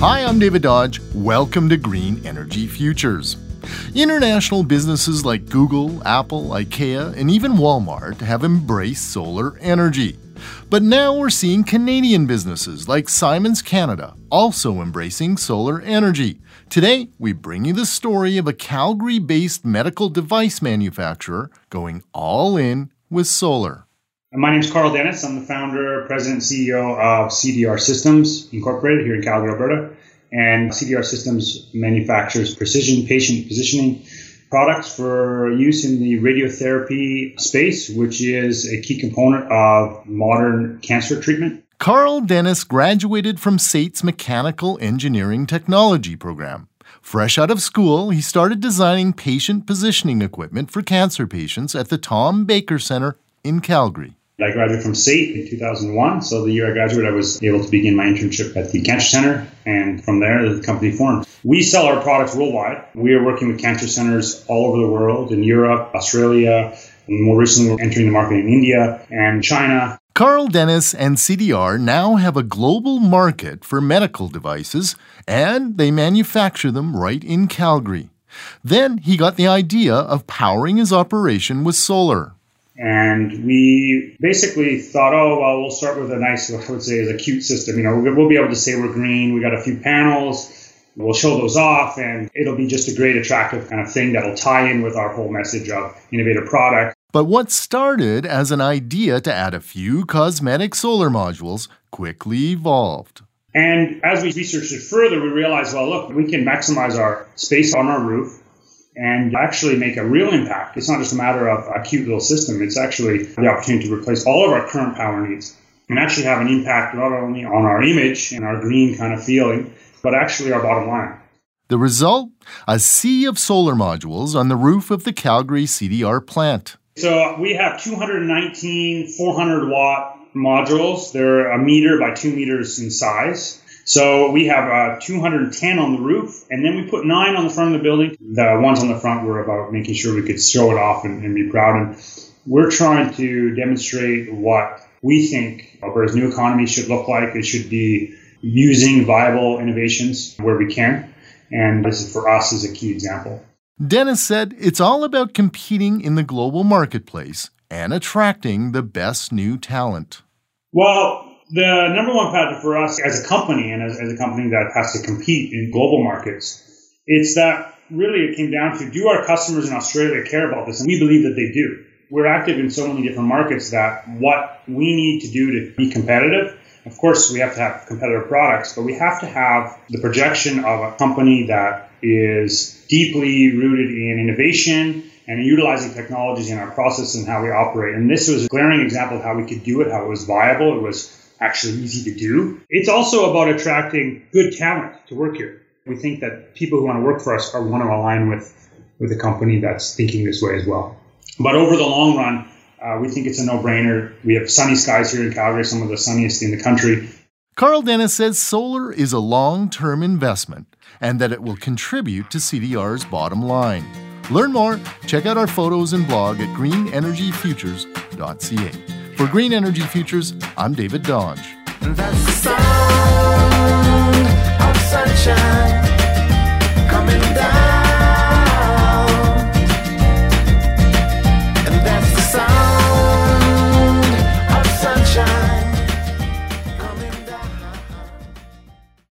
Hi, I'm David Dodge. Welcome to Green Energy Futures. International businesses like Google, Apple, IKEA, and even Walmart have embraced solar energy. But now we're seeing Canadian businesses like Simons Canada also embracing solar energy. Today, we bring you the story of a Calgary based medical device manufacturer going all in with solar. My name is Carl Dennis. I'm the founder, president, CEO of CDR Systems Incorporated here in Calgary, Alberta. And CDR Systems manufactures precision patient positioning products for use in the radiotherapy space, which is a key component of modern cancer treatment. Carl Dennis graduated from SAIT's Mechanical Engineering Technology program. Fresh out of school, he started designing patient positioning equipment for cancer patients at the Tom Baker Center in Calgary. I graduated from SAIT in 2001. So the year I graduated, I was able to begin my internship at the Cancer Center. And from there, the company formed. We sell our products worldwide. We are working with cancer centers all over the world in Europe, Australia, and more recently, we're entering the market in India and China. Carl Dennis and CDR now have a global market for medical devices, and they manufacture them right in Calgary. Then he got the idea of powering his operation with solar. And we basically thought, oh, well, we'll start with a nice, I would say, is a cute system. You know, we'll be able to say we're green. We got a few panels. We'll show those off, and it'll be just a great, attractive kind of thing that'll tie in with our whole message of innovative product. But what started as an idea to add a few cosmetic solar modules quickly evolved. And as we researched it further, we realized, well, look, we can maximize our space on our roof and actually make a real impact. It's not just a matter of a cute little system, it's actually the opportunity to replace all of our current power needs and actually have an impact not only on our image and our green kind of feeling, but actually our bottom line. The result? A sea of solar modules on the roof of the Calgary CDR plant. So we have 219 400 watt modules. They're a meter by two meters in size. So we have uh, 210 on the roof, and then we put nine on the front of the building. The ones on the front were about making sure we could show it off and, and be proud. And we're trying to demonstrate what we think Alberta's new economy should look like. It should be using viable innovations where we can. And this is for us is a key example. Dennis said it's all about competing in the global marketplace and attracting the best new talent. Well, the number one factor for us as a company and as, as, a company that has to compete in global markets, it's that really it came down to do our customers in Australia care about this? And we believe that they do. We're active in so many different markets that what we need to do to be competitive, of course, we have to have competitive products, but we have to have the projection of a company that is deeply rooted in innovation and utilizing technologies in our process and how we operate. And this was a glaring example of how we could do it, how it was viable. It was actually easy to do. It's also about attracting good talent to work here. We think that people who want to work for us are want to align with, with a company that's thinking this way as well. But over the long run, uh, we think it's a no-brainer. We have sunny skies here in Calgary, some of the sunniest in the country. Carl Dennis says solar is a long-term investment and that it will contribute to CDR's bottom line. Learn more, check out our photos and blog at greenenergyfutures.ca. For Green Energy Futures, I'm David Dodge.